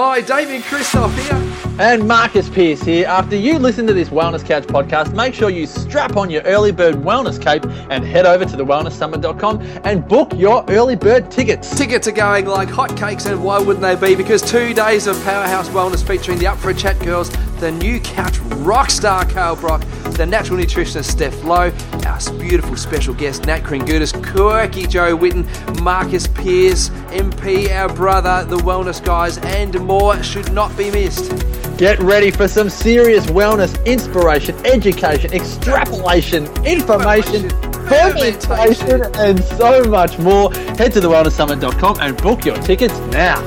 Hi, Damian Kristof here. And Marcus Pearce here. After you listen to this Wellness Couch podcast, make sure you strap on your early bird wellness cape and head over to thewellnesssummit.com and book your early bird tickets. Tickets are going like hotcakes, and why wouldn't they be? Because two days of Powerhouse Wellness featuring the Up for a Chat girls, the new couch rock star Carl Brock, the natural nutritionist Steph Lowe, our beautiful special guest Nat Kringoudis, quirky Joe Witten, Marcus Pearce, MP, our brother, the wellness guys, and more should not be missed. Get ready for some serious wellness, inspiration, education, extrapolation, information, fermentation, and so much more. Head to thewellnesssummit.com and book your tickets now.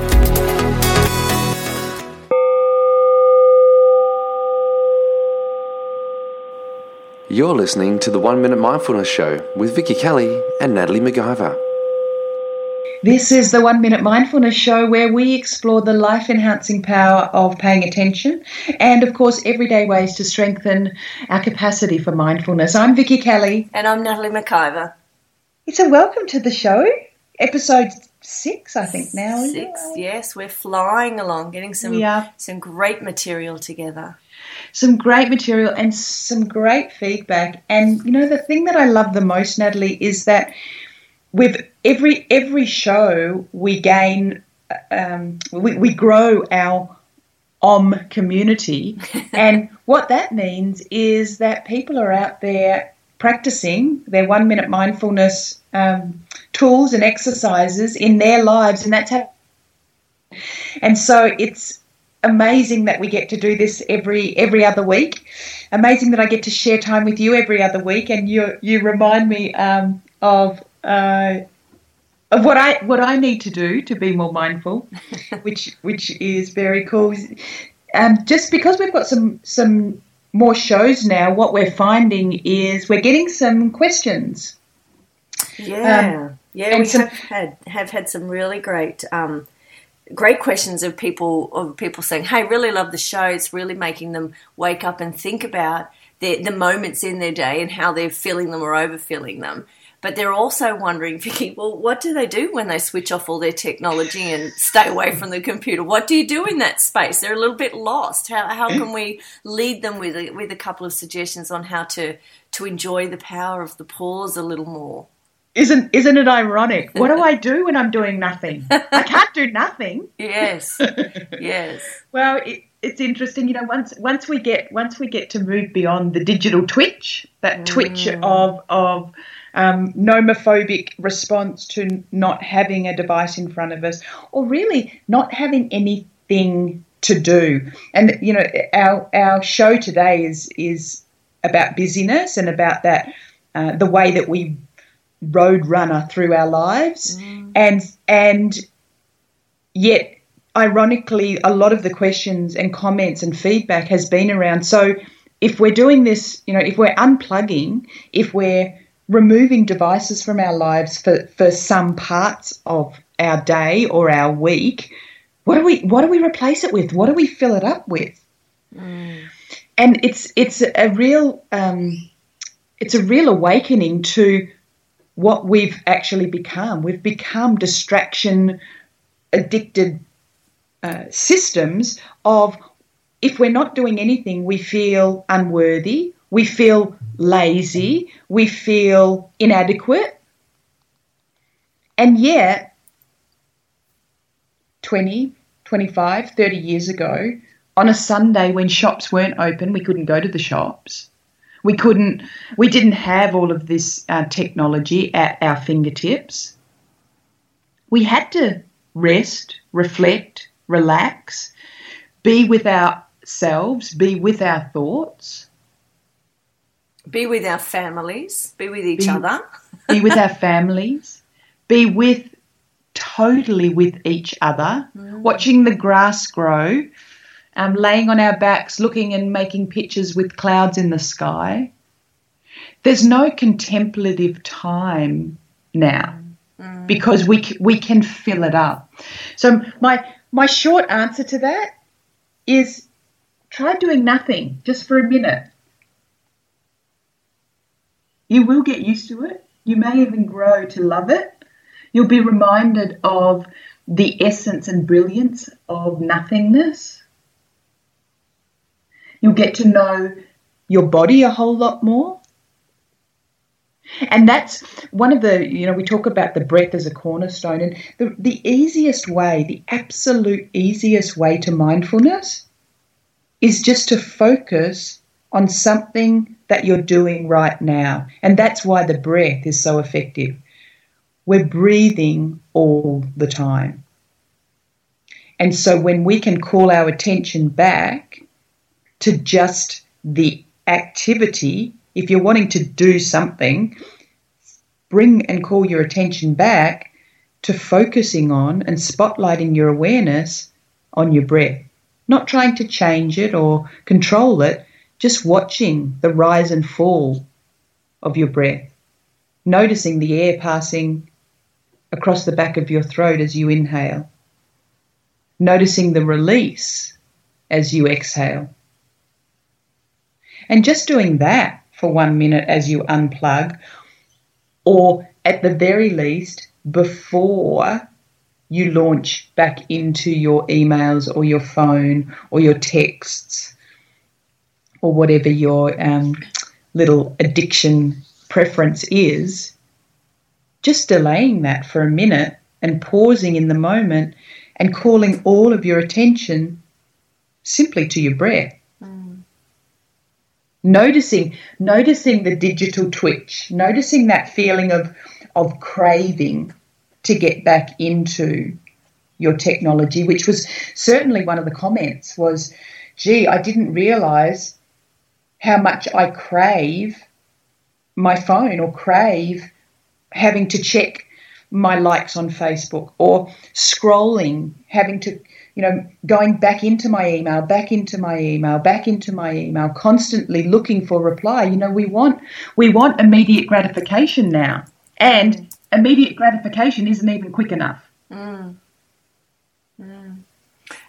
You're listening to the One Minute Mindfulness Show with Vicky Kelly and Natalie MacIver. This is the One Minute Mindfulness Show where we explore the life enhancing power of paying attention and, of course, everyday ways to strengthen our capacity for mindfulness. I'm Vicky Kelly. And I'm Natalie MacIver. It's a welcome to the show. Episode six, I think now. Six, yes. We're flying along, getting some, some great material together some great material and some great feedback. And you know, the thing that I love the most, Natalie, is that with every every show we gain, um, we, we grow our OM community, and what that means is that people are out there practicing their one minute mindfulness um, tools and exercises in their lives, and that's how. And so it's amazing that we get to do this every every other week. Amazing that I get to share time with you every other week, and you you remind me um, of. Uh, of what I what I need to do to be more mindful, which which is very cool. Um, just because we've got some some more shows now, what we're finding is we're getting some questions. Yeah, um, yeah, we some, have had have had some really great um, great questions of people of people saying, "Hey, really love the show. It's really making them wake up and think about the, the moments in their day and how they're filling them or overfilling them." But they're also wondering, Vicky, well, what do they do when they switch off all their technology and stay away from the computer? What do you do in that space? They're a little bit lost. How, how can we lead them with a, with a couple of suggestions on how to to enjoy the power of the pause a little more? isn't isn't it ironic? What do I do when I'm doing nothing? I can't do nothing. Yes, yes. well, it, it's interesting, you know. Once once we get once we get to move beyond the digital twitch, that mm. twitch of of um, nomophobic response to not having a device in front of us, or really not having anything to do. And you know, our our show today is is about busyness and about that uh, the way that we road runner through our lives, mm. and and yet ironically, a lot of the questions and comments and feedback has been around. So if we're doing this, you know, if we're unplugging, if we're removing devices from our lives for, for some parts of our day or our week, what do we what do we replace it with? What do we fill it up with? Mm. And it's it's a real um, it's a real awakening to what we've actually become. We've become distraction addicted uh, systems of if we're not doing anything, we feel unworthy, we feel lazy, we feel inadequate. And yet, 20, 25, 30 years ago, on a Sunday when shops weren't open, we couldn't go to the shops. We couldn't, we didn't have all of this uh, technology at our fingertips. We had to rest, reflect, relax, be with ourselves, be with our thoughts. Be with our families, be with each be, other. be with our families, be with totally with each other, mm. watching the grass grow, um, laying on our backs, looking and making pictures with clouds in the sky. There's no contemplative time now mm. because we we can fill it up. So my my short answer to that is try doing nothing just for a minute. You will get used to it. You may even grow to love it. You'll be reminded of the essence and brilliance of nothingness. You'll get to know your body a whole lot more. And that's one of the, you know, we talk about the breath as a cornerstone. And the, the easiest way, the absolute easiest way to mindfulness is just to focus on something that you're doing right now. And that's why the breath is so effective. We're breathing all the time. And so when we can call our attention back to just the activity, if you're wanting to do something, bring and call your attention back to focusing on and spotlighting your awareness on your breath. Not trying to change it or control it, just watching the rise and fall of your breath. Noticing the air passing across the back of your throat as you inhale. Noticing the release as you exhale. And just doing that for one minute as you unplug, or at the very least, before you launch back into your emails or your phone or your texts or whatever your um, little addiction preference is, just delaying that for a minute and pausing in the moment and calling all of your attention simply to your breath. Mm. Noticing, noticing the digital twitch, noticing that feeling of, of craving to get back into your technology, which was certainly one of the comments was, gee, I didn't realize how much I crave my phone or crave having to check my likes on Facebook or scrolling, having to, you know, going back into my email, back into my email, back into my email, constantly looking for reply. You know, we want we want immediate gratification now, and immediate gratification isn't even quick enough. Mm.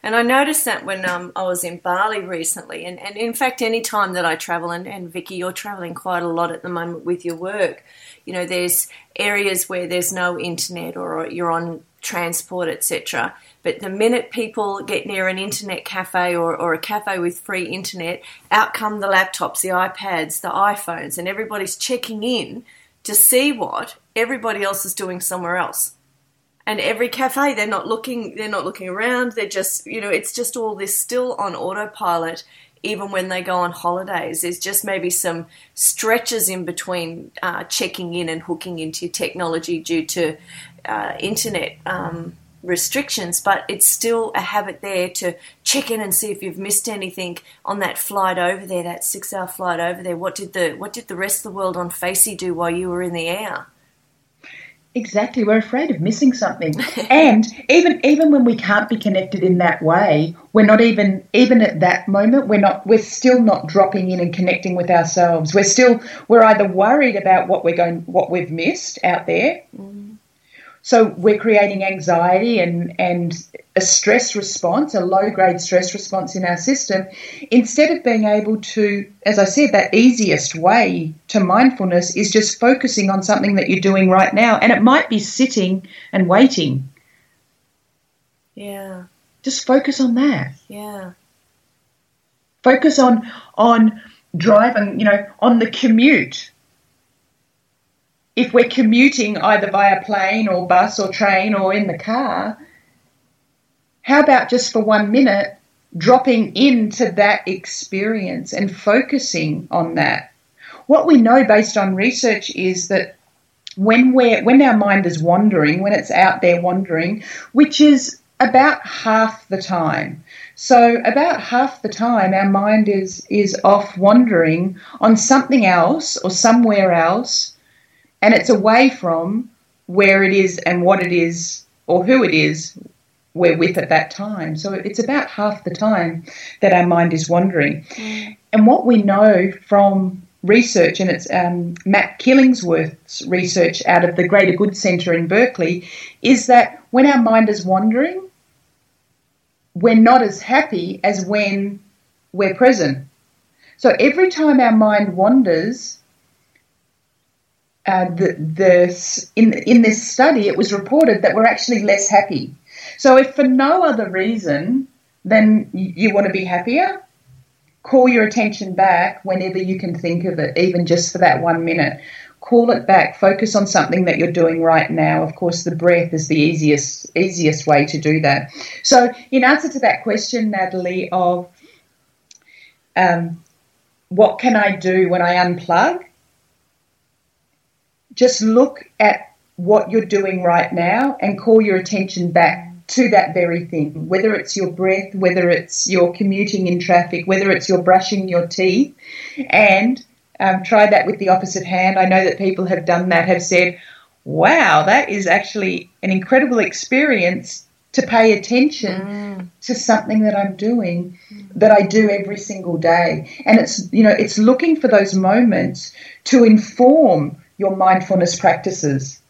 And I noticed that when um, I was in Bali recently, and, and in fact, any time that I travel, and, and Vicky, you're traveling quite a lot at the moment with your work, you know, there's areas where there's no internet or you're on transport, etc. But the minute people get near an internet cafe or, or a cafe with free internet, out come the laptops, the iPads, the iPhones, and everybody's checking in to see what everybody else is doing somewhere else and every cafe they're not looking they're not looking around. They're just you know it's just all this still on autopilot even when they go on holidays. There's just maybe some stretches in between uh, checking in and hooking into your technology due to uh, internet um, restrictions. But it's still a habit there to check in and see if you've missed anything on that flight over there that six hour flight over there. What did the what did the rest of the world on facey do while you were in the air Exactly, we're afraid of missing something, and even even when we can't be connected in that way, we're not even even at that moment. We're not. We're still not dropping in and connecting with ourselves. We're still. We're either worried about what we're going, what we've missed out there, mm. So we're creating anxiety and, and a stress response, a low grade stress response in our system, instead of being able to, as I said, that easiest way to mindfulness is just focusing on something that you're doing right now. And it might be sitting and waiting. Yeah. Just focus on that. Yeah. Focus on on driving, you know, on the commute if we're commuting either via plane or bus or train or in the car, how about just for one minute dropping into that experience and focusing on that? What we know based on research is that when we're when our mind is wandering, when it's out there wandering, which is about half the time. So about half the time our mind is is off wandering on something else or somewhere else and it's away from where it is and what it is or who it is we're with at that time. So it's about half the time that our mind is wandering. Mm. And what we know from research, and it's um, Matt Killingsworth's research out of the Greater Good Centre in Berkeley, is that when our mind is wandering, we're not as happy as when we're present. So every time our mind wanders, uh, the, the, in, in this study, it was reported that we're actually less happy. So if for no other reason than you want to be happier, call your attention back whenever you can think of it, even just for that one minute. Call it back. Focus on something that you're doing right now. Of course, the breath is the easiest easiest way to do that. So, in answer to that question, Natalie, of um, what can I do when I unplug? Just look at what you're doing right now and call your attention back to that very thing, whether it's your breath, whether it's your commuting in traffic, whether it's your brushing your teeth, and um, try that with the opposite hand. I know that people have done that, have said, wow, that is actually an incredible experience to pay attention mm. to something that I'm doing that I do every single day. And it's, you know, it's looking for those moments to inform your mindfulness practices.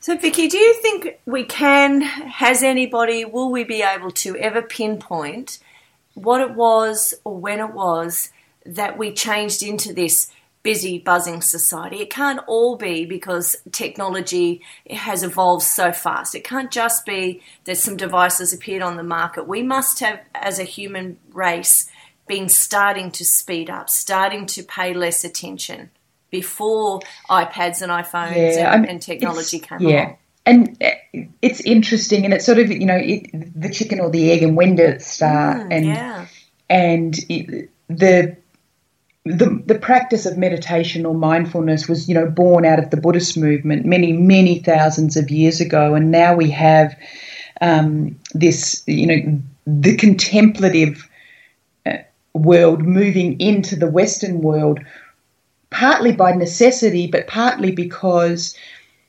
So, Vicky, do you think we can, has anybody, will we be able to ever pinpoint what it was or when it was that we changed into this busy, buzzing society? It can't all be because technology has evolved so fast. It can't just be that some devices appeared on the market. We must have, as a human race, been starting to speed up, starting to pay less attention before iPads and iPhones yeah, and, I mean, and, technology came yeah. along. And uh, it's interesting, and it's sort of you know it, the chicken or the egg, and when did it start? Mm, and yeah. and it, the the, the practice of meditation or mindfulness was, you know, born out of the Buddhist movement many, many thousands of years ago, and now we have um, this, you know, the contemplative uh, world moving into the Western world, partly by necessity, but partly because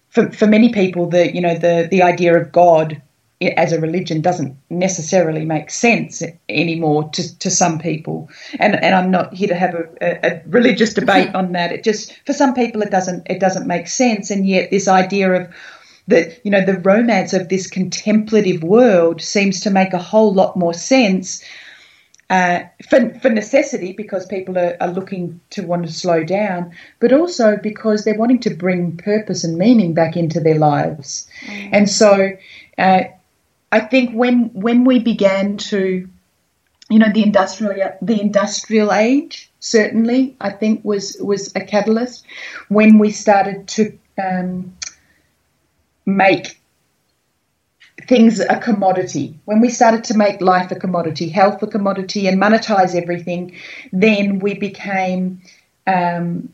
for, for many people, the you know the the idea of God as a religion doesn't necessarily make sense anymore to, to some people. And and I'm not here to have a, a, religious debate on that. It just for some people it doesn't it doesn't make sense. And yet this idea of that you know the romance of this contemplative world seems to make a whole lot more sense uh, for, for necessity because people are, are looking to want to slow down, but also because they're wanting to bring purpose and meaning back into their lives. Mm. And so uh, I think when when we began to, you know, the industrial the industrial age certainly I think was was a catalyst when we started to um, make things a commodity. When we started to make life a commodity, health a commodity, and monetize everything, then we became um,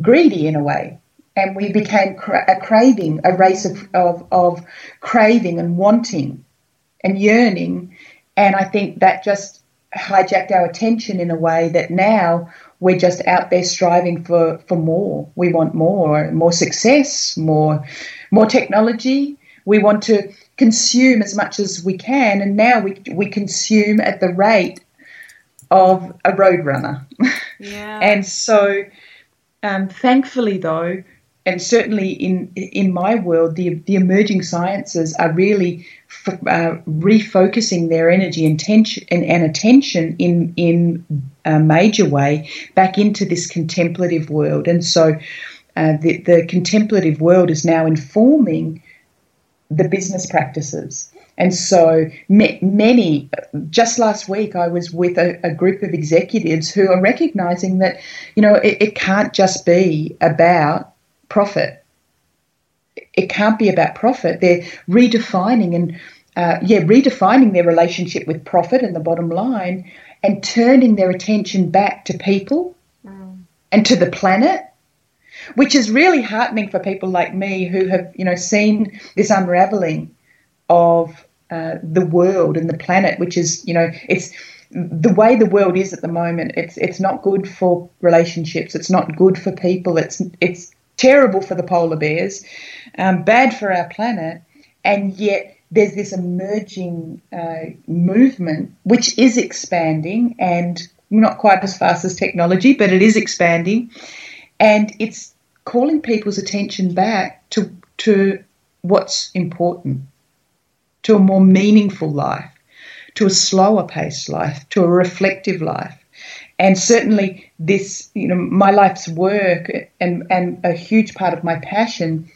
greedy in a way. And we became cra- a craving, a race of, of, of craving and wanting and yearning. And I think that just hijacked our attention in a way that now we're just out there striving for, for more. We want more, more success, more more technology, we want to consume as much as we can, and now we we consume at the rate of a roadrunner. Yeah. and so, um, thankfully, though, and certainly in in my world, the the emerging sciences are really f- uh, refocusing their energy and, tension, and, and attention in in a major way back into this contemplative world, and so. Uh, the, the contemplative world is now informing the business practices. And so many, just last week, I was with a, a, group of executives who are recognizing that, you know, it, it can't just be about profit. It can't be about profit. They're redefining and, uh, yeah, redefining their relationship with profit and the bottom line and turning their attention back to people mm. and to the planet which is really heartening for people like me who have, you know, seen this unraveling of uh, the world and the planet, which is, you know, it's the way the world is at the moment. It's it's not good for relationships. It's not good for people. It's it's terrible for the polar bears, um, bad for our planet, and yet there's this emerging uh, movement which is expanding and not quite as fast as technology, but it is expanding, and it's calling people's attention back to to what's important, to a more meaningful life, to a slower paced life, to a reflective life. And certainly this, you know, my life's work and, and a huge part of my passion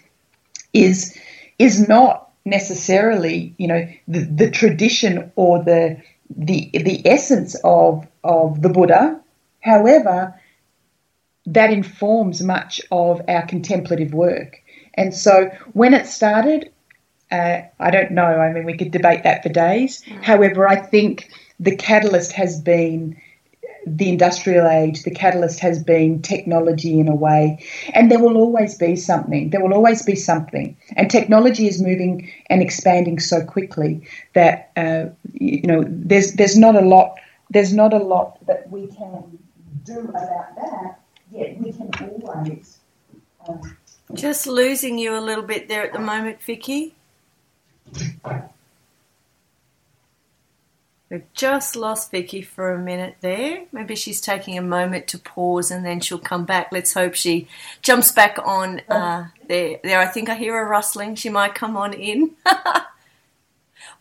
is is not necessarily, you know, the, the tradition or the the the essence of of the Buddha. However, that informs much of our contemplative work. And so when it started, uh, I don't know. I mean, we could debate that for days. Mm. However, I think the catalyst has been the industrial age, the catalyst has been technology in a way, and there will always be something. There will always be something, and technology is moving and expanding so quickly that uh, you know there's there's not a lot there's not a lot that we can do about that. Yet we can always. Um, Just losing you a little bit there at the moment, Vicky. We've just lost Vicky for a minute there. Maybe she's taking a moment to pause and then she'll come back. Let's hope she jumps back on uh, there. There, I think I hear a rustling. She might come on in.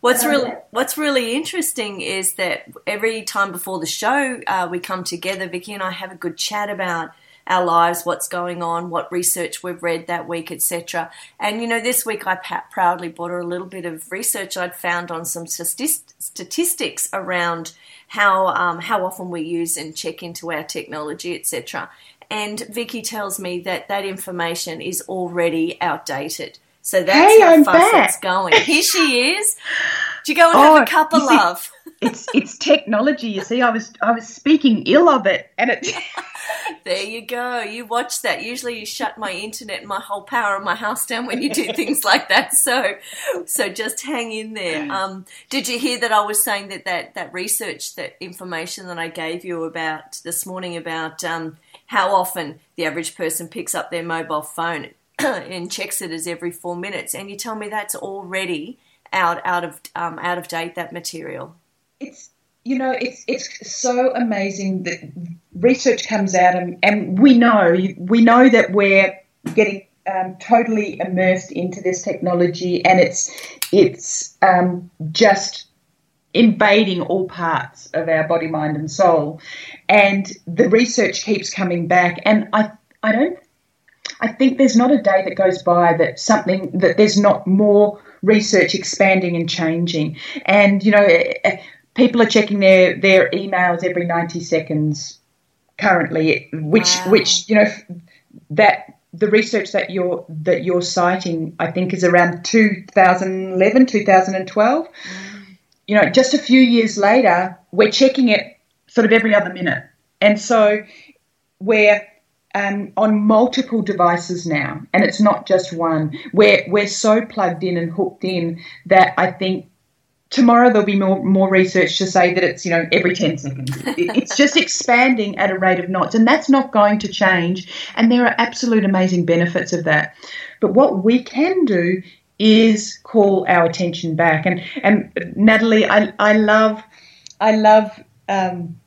what's really What's really interesting is that every time before the show uh, we come together, Vicky and I have a good chat about our lives, what's going on, what research we've read that week, etc. And you know, this week I proudly brought her a little bit of research I'd found on some statistics around how um, how often we use and check into our technology, etc. And Vicky tells me that that information is already outdated. So that's hey, how I'm fast back. it's going. Here she is. Do you go and oh, have a cup of love? it's it's technology. You see, I was I was speaking ill of it, and it. there you go. You watch that. Usually, you shut my internet and my whole power of my house down when you do things like that. So, so just hang in there. Um, did you hear that I was saying that that that research, that information that I gave you about this morning about um, how often the average person picks up their mobile phone and checks it as every four minutes, and you tell me that's already out out of um, out of date that material. It's you know it's it's so amazing that research comes out and, and we know we know that we're getting um, totally immersed into this technology and it's it's um, just invading all parts of our body mind and soul. And the research keeps coming back and I I don't I think there's not a day that goes by that something that there's not more research expanding and changing and you know people are checking their their emails every 90 seconds currently which wow. which you know that the research that you're that you're citing I think is around 2011 2012 mm. you know just a few years later we're checking it sort of every other minute and so we're um, on multiple devices now, and it's not just one. We're we're so plugged in and hooked in that I think tomorrow there'll be more more research to say that it's you know every 10 seconds. It's just expanding at a rate of knots and that's not going to change and there are absolute amazing benefits of that. But what we can do is call our attention back. And and natalie i, I love i love um,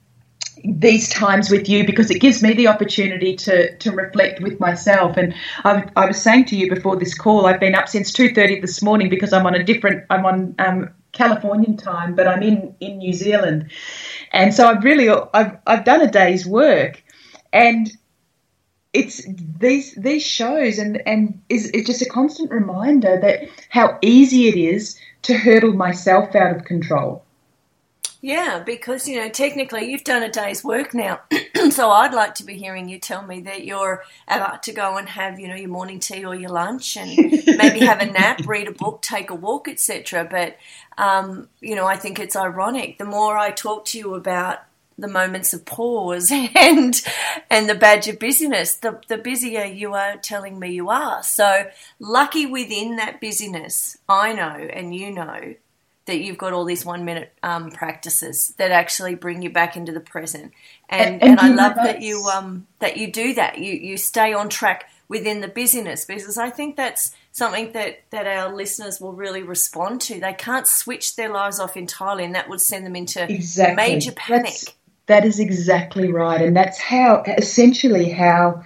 these times with you because it gives me the opportunity to to reflect with myself and I, I was saying to you before this call I've been up since 2:30 this morning because I'm on a different I'm on um, Californian time, but I'm in, in New Zealand. And so I've really I've I've done a day's work and it's these these shows and and is it's just a constant reminder that how easy it is to hurdle myself out of control. Yeah, because you know technically you've done a day's work now, so I'd like to be hearing you tell me that you're about to go and have you know your morning tea or your lunch and maybe have a nap, read a book, take a walk, etc. But um, you know I think it's ironic. The more I talk to you about the moments of pause and and the badge of busyness, the the busier you are telling me you are. So lucky within that busyness, I know and you know that you've got all these one minute um, practices that actually bring you back into the present. And, and, and, and I love that you um, that you do that. You you stay on track within the busyness because I think that's something that, that our listeners will really respond to. They can't switch their lives off entirely, and that would send them into exactly. major panic. That's, that is exactly right, and that's how essentially how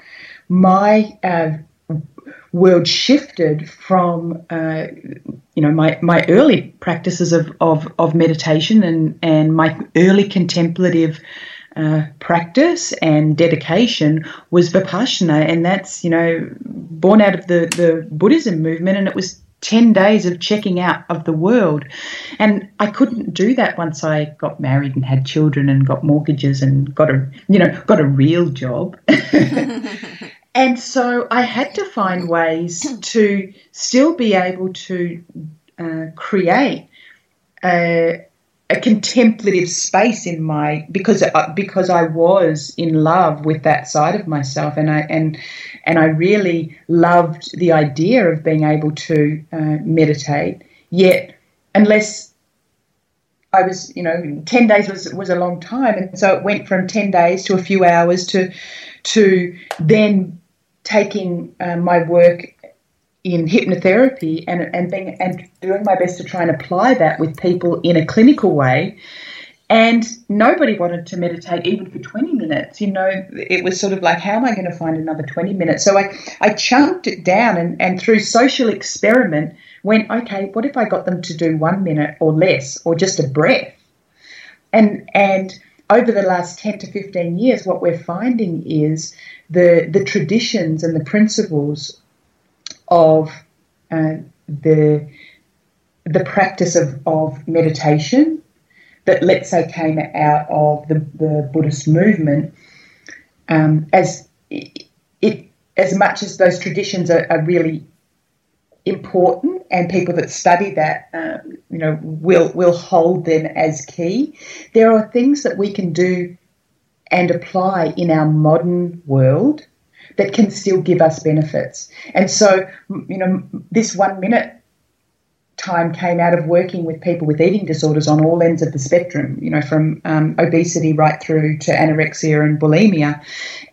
my uh, world shifted from uh, you know my, my early practices of, of, of meditation and, and my early contemplative uh, practice and dedication was vipassana and that's you know born out of the, the Buddhism movement and it was 10 days of checking out of the world. And I couldn't do that once I got married and had children and got mortgages and got a, you know, got a real job. and so I had to find ways to still be able to uh, create a, a contemplative space in my because uh, because I was in love with that side of myself. And I and and I really loved the idea of being able to uh, meditate. Yet unless I was you know 10 days was was a long time. And so it went from 10 days to a few hours to to then taking uh, my work in hypnotherapy and, and being and doing my best to try and apply that with people in a clinical way. And nobody wanted to meditate even for 20 minutes. You know, it was sort of like, how am I going to find another 20 minutes? So I, I chunked it down and, and through social experiment went, okay, what if I got them to do one minute or less or just a breath? And, and over the last 10 to 15 years, what we're finding is the, the traditions and the principles of uh, the the practice of, of meditation that let's say came out of the, the Buddhist movement um, as it, it, as much as those traditions are, are, really important and people that study that uh, you know will will hold them as key there are things that we can do and apply in our modern world that can still give us benefits. And so, you know, this one minute time came out of working with people with eating disorders on all ends of the spectrum, you know, from um, obesity right through to anorexia and bulimia.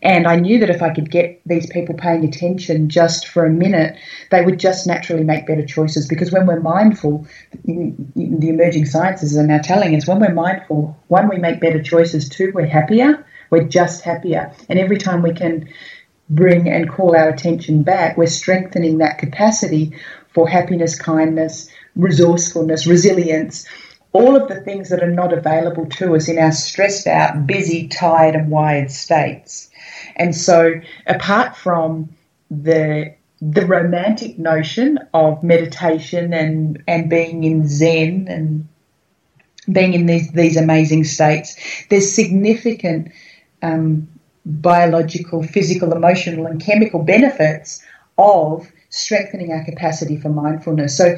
And I knew that if I could get these people paying attention just for a minute, they would just naturally make better choices. Because when we're mindful, the emerging sciences are now telling us when we're mindful, one, we make better choices, two, we're happier, we're just happier. And every time we can bring and call our attention back, we're strengthening that capacity for happiness, kindness, resourcefulness, resilience, all of the things that are not available to us in our stressed out, busy, tired, and wired states. And so, apart from the the romantic notion of meditation and, and being in Zen and being in these, these amazing states, there's significant um, biological, physical, emotional, and chemical benefits of strengthening our capacity for mindfulness. So,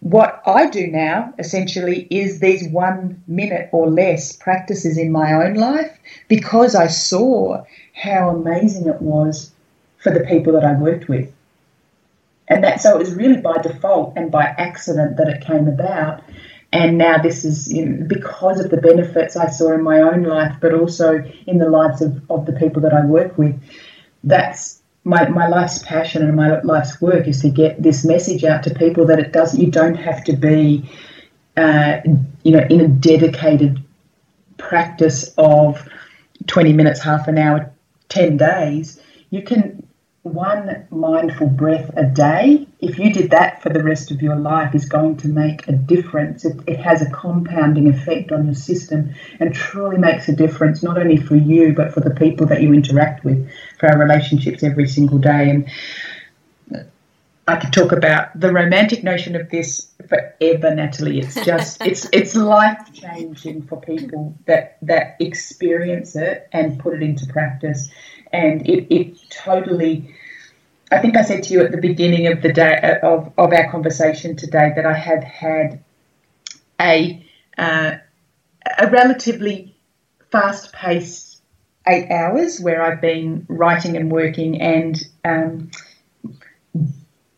what I do now essentially is these one minute or less practices in my own life because I saw how amazing it was for the people that I worked with. And that so it was really by default and by accident that it came about. And now this is you know, because of the benefits I saw in my own life, but also in the lives of, of the people that I work with. That's my, my life's passion and my life's work is to get this message out to people that it doesn't, you don't have to be, uh, you know, in a dedicated practice of 20 minutes, half an hour, 10 days. You can one mindful breath a day, if you did that for the rest of your life, is going to make a difference. It, it, has a compounding effect on your system and truly makes a difference, not only for you, but for the people that you interact with, for our relationships every single day. And I could talk about the romantic notion of this forever, Natalie. It's just it's it's life changing for people that that experience it and put it into practice and it, it totally I think I said to you at the beginning of the day uh, of, of our conversation today that I had had a uh, a relatively fast paced eight hours where I've been writing and working and um,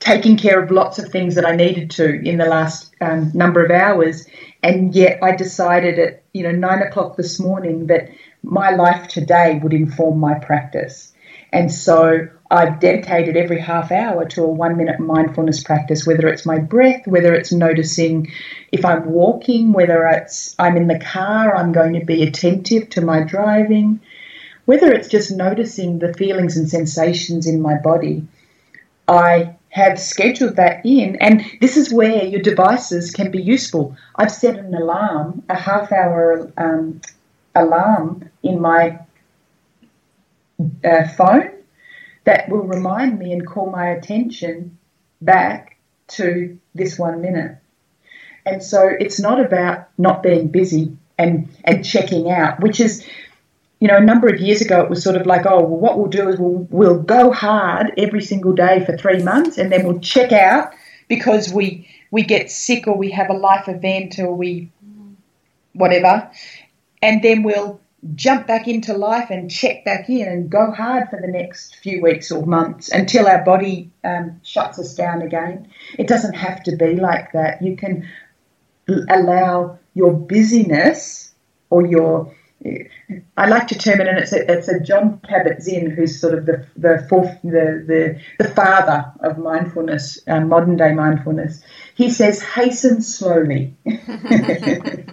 taking care of lots of things that I needed to in the last um, number of hours, and yet I decided at you know nine o'clock this morning that my life today would inform my practice. And so I've dedicated every half hour to a one minute mindfulness practice, whether it's my breath, whether it's noticing if I'm walking, whether it's I'm in the car, I'm going to be attentive to my driving, whether it's just noticing the feelings and sensations in my body. I have scheduled that in, and this is where your devices can be useful. I've set an alarm, a half hour um, alarm in my uh, phone that will remind me and call my attention back to this one minute. And so it's not about not being busy and, and checking out, which is, you know, a number of years ago, it was sort of like, oh, well, what we'll do is we'll, we'll go hard every single day for three months and then we'll check out because we, we get sick or we have a life event or we, whatever. And then we'll jump back into life and check back in and go hard for the next few weeks or months until our body um, shuts us down again. It doesn't have to be like that. You can allow your busyness or your I like to term it, and it's a, it's a Jon Kabat-Zinn who's sort of the the fourth, the the, the father of mindfulness, um, modern day mindfulness. He says, "Hasten slowly."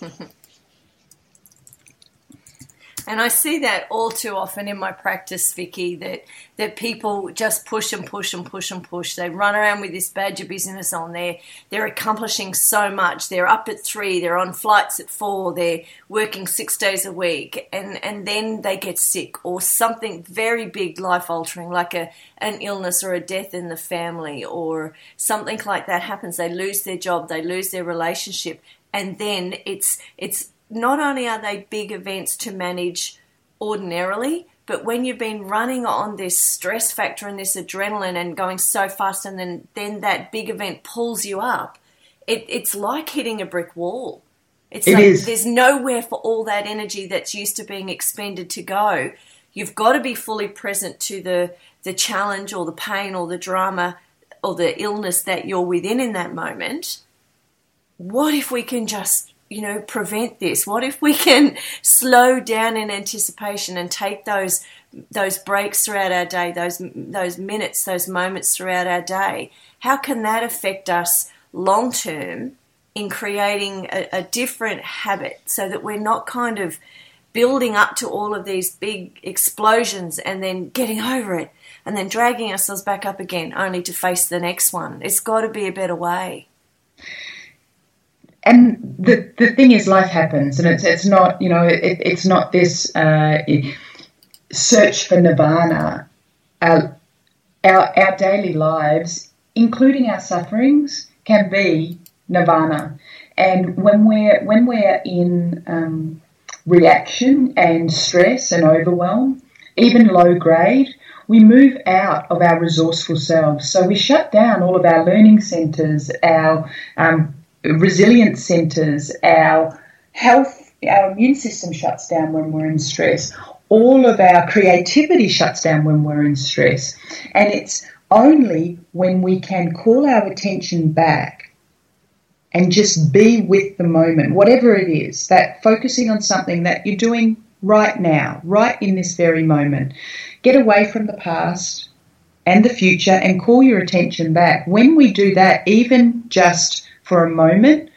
And I see that all too often in my practice, Vicky, that, that people just push and push and push and push. They run around with this badge of business on there. They're accomplishing so much. They're up at three, they're on flights at four, they're working six days a week, and, and then they get sick or something very big life altering, like a, an illness or a death in the family or something like that happens. They lose their job, they lose their relationship, and then it's it's not only are they big events to manage ordinarily, but when you've been running on this stress factor and this adrenaline and going so fast, and then, then that big event pulls you up, it, it's like hitting a brick wall. It's it like is. there's nowhere for all that energy that's used to being expended to go. You've got to be fully present to the, the challenge or the pain or the drama or the illness that you're within in that moment. What if we can just you know, prevent this? What if we can slow down in anticipation and take those those breaks throughout our day, those those minutes, those moments throughout our day? How can that affect us long term in creating a, a different habit so that we're not kind of building up to all of these big explosions and then getting over it and then dragging ourselves back up again only to face the next one? It's got to be a better way and the the thing is, life happens, and it's it's not you know it, it's not this uh, search for nirvana. Our, our our daily lives, including our sufferings, can be nirvana. And when we're when we're in um, reaction and stress and overwhelm, even low grade, we move out of our resourceful selves. So we shut down all of our learning centers, our um, resilience centres, our health, our immune system shuts down when we're in stress. All of our creativity shuts down when we're in stress. And it's only when we can call our attention back and just be with the moment, whatever it is, that focusing on something that you're doing right now, right in this very moment. Get away from the past and the future and call your attention back. When we do that, even just for a moment,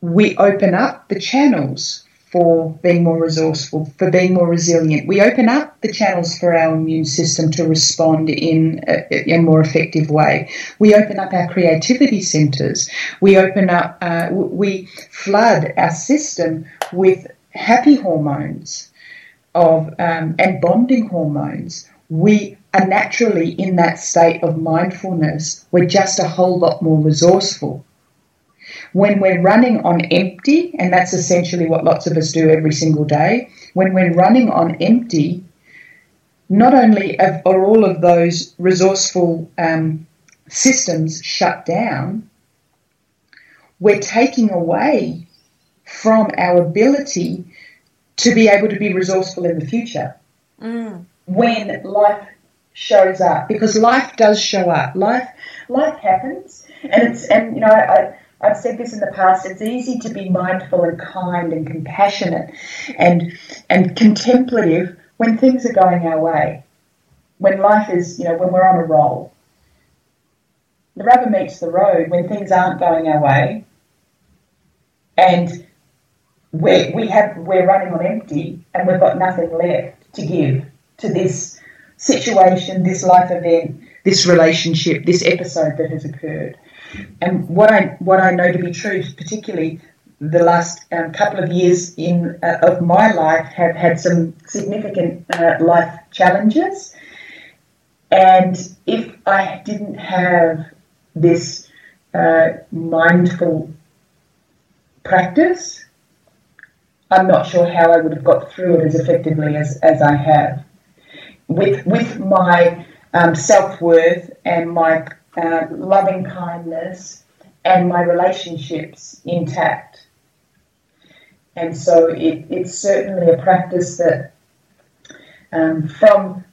we open up the channels for being more resourceful, for being more resilient. We open up the channels for our immune system to respond in a, a more effective way. We open up our creativity centers. We open up, uh, we flood our system with happy hormones of um, and bonding hormones. We are naturally in that state of mindfulness, we're just a whole lot more resourceful. When we're running on empty, and that's essentially what lots of us do every single day, when we're running on empty, not only are all of those resourceful um, systems shut down, we're taking away from our ability to be able to be resourceful in the future. Mm. When life shows up because life does show up. Life life happens, and it's and you know I. I've said this in the past. It's easy to be mindful and kind and compassionate and and contemplative when things are going our way. When life is, you know, when we're on a roll. The rubber meets the road when things aren't going our way, and we we have we're running on empty, and we've got nothing left to give to this situation, this life event, this relationship, this episode that has occurred. And what I what I know to be true, particularly the last um, couple of years in uh, of my life, have had some significant uh, life challenges. And if I didn't have this uh, mindful practice, I'm not sure how I would have got through it as effectively as, as I have. With, with my um, self worth and my uh, loving kindness and my relationships intact. And so it, it's certainly a practice that um, from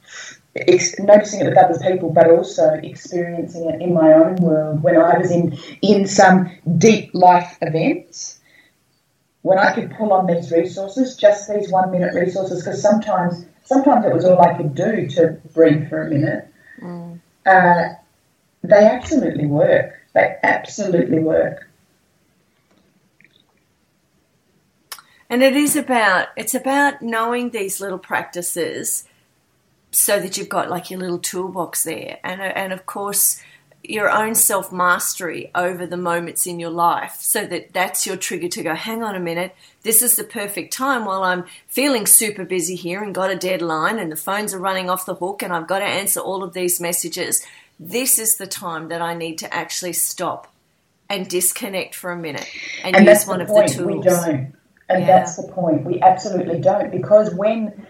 ex- noticing it with other people, but also experiencing it in my own world when I was in, in some deep life events. When I could pull on these resources, just these one minute resources, because sometimes sometimes it was all I could do to breathe for a minute. Mm. Uh, they absolutely work. They absolutely work. And it is about it's about knowing these little practices so that you've got like your little toolbox there. And and of course your own self mastery over the moments in your life so that that's your trigger to go hang on a minute this is the perfect time while i'm feeling super busy here and got a deadline and the phones are running off the hook and i've got to answer all of these messages this is the time that i need to actually stop and disconnect for a minute and, and use one of the tools we don't and yeah. that's the point. We absolutely don't because when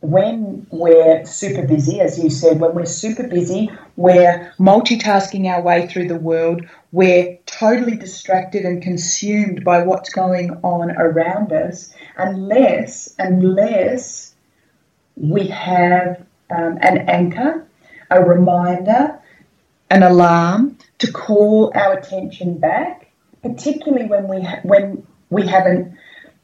when we're super busy, as you said, when we're super busy, we're multitasking our way through the world, we're totally distracted and consumed by what's going on around us, unless, unless we have um, an anchor, a reminder, an alarm to call our attention back, particularly when we ha- when we haven't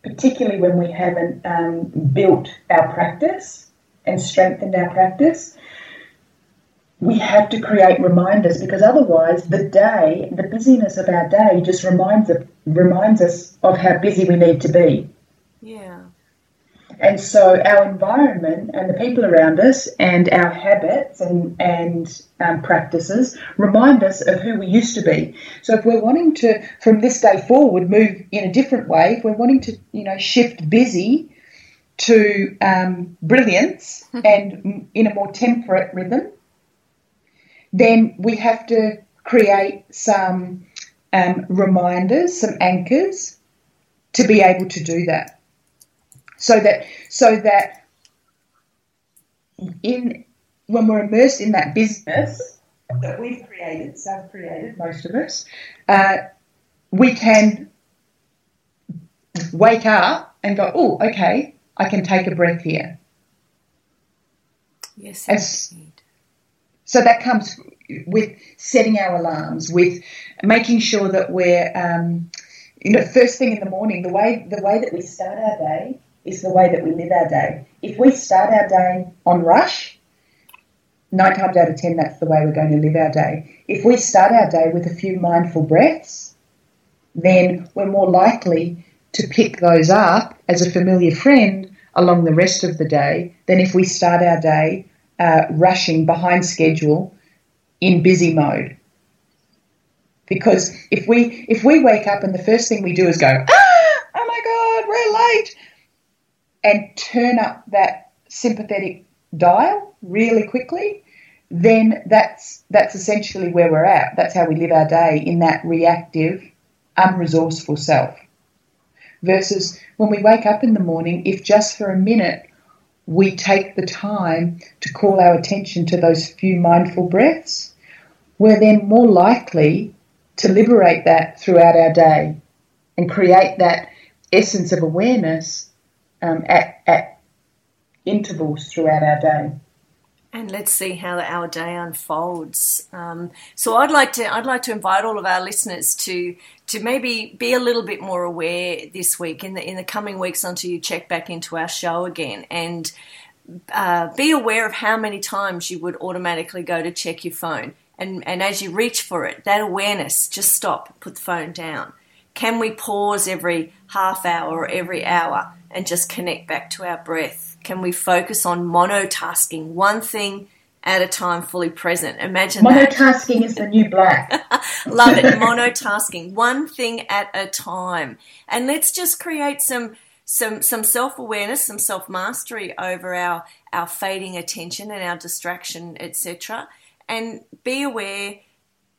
particularly when we haven't um, built our practice and strengthened our practice, we have to create reminders because otherwise the day, the busyness of our day just reminds, reminds us of how busy we need to be. And so our environment and the people around us and our habits and, and um, practices remind us of who we used to be. So if we're wanting to, from this day forward, move in a different way, if we're wanting to, you know, shift busy to um, brilliance and in a more temperate rhythm, then we have to create some um, reminders, some anchors to be able to do that so that so that in when we're immersed in that business that we've created, self-created, most of us, uh, we can wake up and go, oh, okay, I can take a breath here. Yes, As, so that comes with setting our alarms, with making sure that we're, um, you know, first thing in the morning. The way the way that we start our day is the way that we live our day. If we start our day on rush, nine times out of ten, that's the way we're going to live our day. If we start our day with a few mindful breaths, then we're more likely to pick those up as a familiar friend along the rest of the day than if we start our day uh, rushing behind schedule in busy mode. Because if we if we wake up and the first thing we do is go, ah, oh my God, we're late, and turn up that sympathetic dial really quickly, then that's that's essentially where we're at. That's how we live our day in that reactive, unresourceful self. Versus when we wake up in the morning, if just for a minute we take the time to call our attention to those few mindful breaths, we're then more likely to liberate that throughout our day and create that essence of awareness um, at, at intervals throughout our day. And let's see how our day unfolds. Um, so I'd like to I'd like to invite all of our listeners to to maybe be a little bit more aware this week in the in the coming weeks until you check back into our show again and uh, be aware of how many times you would automatically go to check your phone. And, and as you reach for it, that awareness, just stop, put the phone down. Can we pause every half hour or every hour and just connect back to our breath? Can we focus on monotasking, one thing at a time, fully present? Imagine monotasking that. is the new black. Love it. Monotasking, one thing at a time. And let's just create some some some self awareness, some self mastery over our our fading attention and our distraction, etc. And be aware,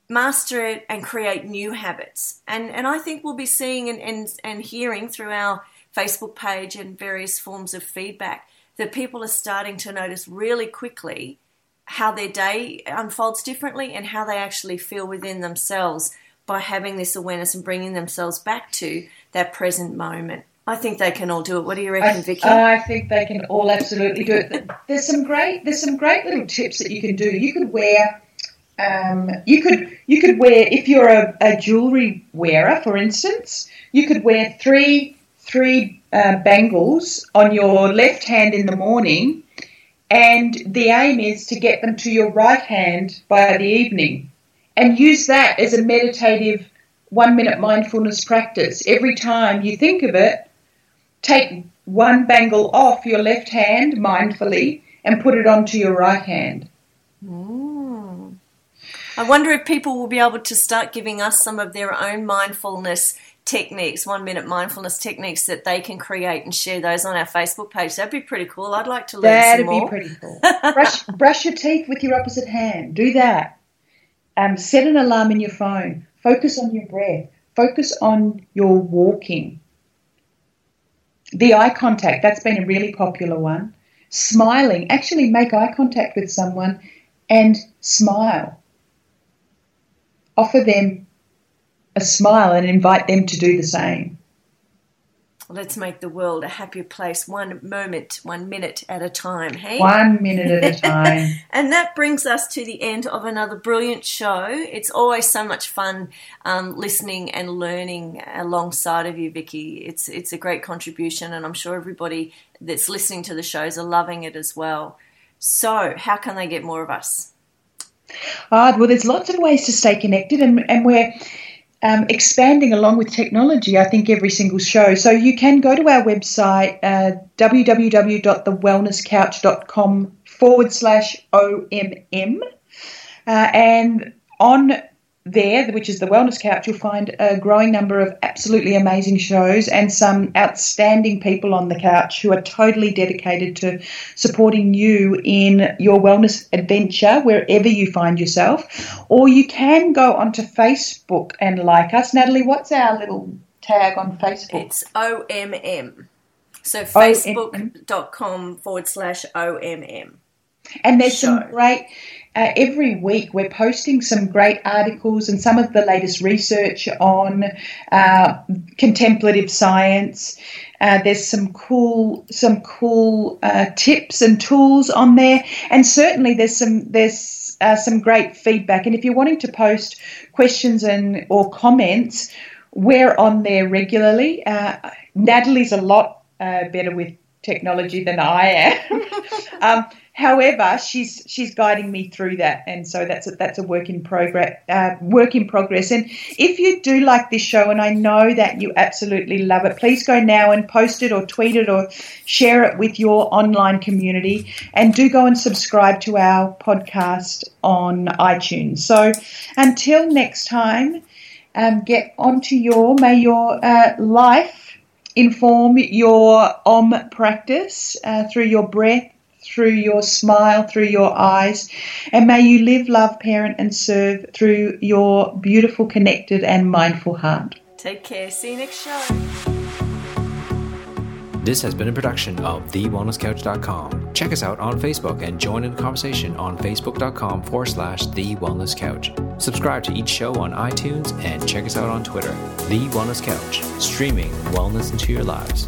master it, and create new habits. And and I think we'll be seeing and and, and hearing through our Facebook page and various forms of feedback that people are starting to notice really quickly how their day unfolds differently and how they actually feel within themselves by having this awareness and bringing themselves back to that present moment. I think they can all do it. What do you reckon, I, Vicky? I think they can all absolutely do it. There's some great there's some great little tips that you can do. You could wear um, you could you could wear if you're a, a, jewelry wearer, for instance, you could wear three three uh, bangles on your left hand in the morning, and the aim is to get them to your right hand by the evening, and use that as a meditative one minute mindfulness practice. Every time you think of it, take one bangle off your left hand mindfully and put it onto your right hand. I wonder if people will be able to start giving us some of their own mindfulness techniques, one minute mindfulness techniques that they can create and share those on our Facebook page. That'd be pretty cool. I'd like to learn That'd some more. That'd be pretty cool. brush, brush your teeth with your opposite hand. Do that. Um, set an alarm in your phone. Focus on your breath. Focus on your walking. The eye contact, that's been a really popular one. Smiling, actually make eye contact with someone and smile. Offer them a smile and invite them to do the same. Let's make the world a happier place one moment, one minute at a time, hey? One minute at a time. and that brings us to the end of another brilliant show. It's always so much fun um, listening and learning alongside of you, Vicky. It's, it's a great contribution, and I'm sure everybody that's listening to the shows are loving it as well. So, how can they get more of us? Uh, well, there's lots of ways to stay connected, and, and we're um, expanding along with technology, I think, every single show. So you can go to our website, uh, www.thewellnesscouch.com forward slash OMM. Uh, and on there, which is the Wellness Couch, you'll find a growing number of absolutely amazing shows and some outstanding people on the couch who are totally dedicated to supporting you in your wellness adventure wherever you find yourself. Or you can go onto Facebook and like us. Natalie, what's our little tag on Facebook? It's OMM. So facebook.com forward slash OMM. And there's show. some great uh, every week we're posting some great articles and some of the latest research on uh, contemplative science. Uh, there's some cool some cool uh, tips and tools on there, and certainly there's some there's uh, some great feedback. And if you're wanting to post questions and or comments, we're on there regularly. Uh, Natalie's a lot better with technology than I am. um, However, she's she's guiding me through that, and so that's a, that's a work in progress. Uh, work in progress. And if you do like this show, and I know that you absolutely love it, please go now and post it or tweet it or share it with your online community, and do go and subscribe to our podcast on iTunes. So until next time, um, get onto your may your uh, life inform your Om practice uh, through your breath through your smile, through your eyes. And may you live, love, parent, and serve through your beautiful, connected, and mindful heart. Take care. See you next show. This has been a production of TheWellnessCouch.com. Check us out on Facebook and join in the conversation on Facebook.com forward slash The Wellness Couch. Subscribe to each show on iTunes and check us out on Twitter. The Wellness Couch, streaming wellness into your lives.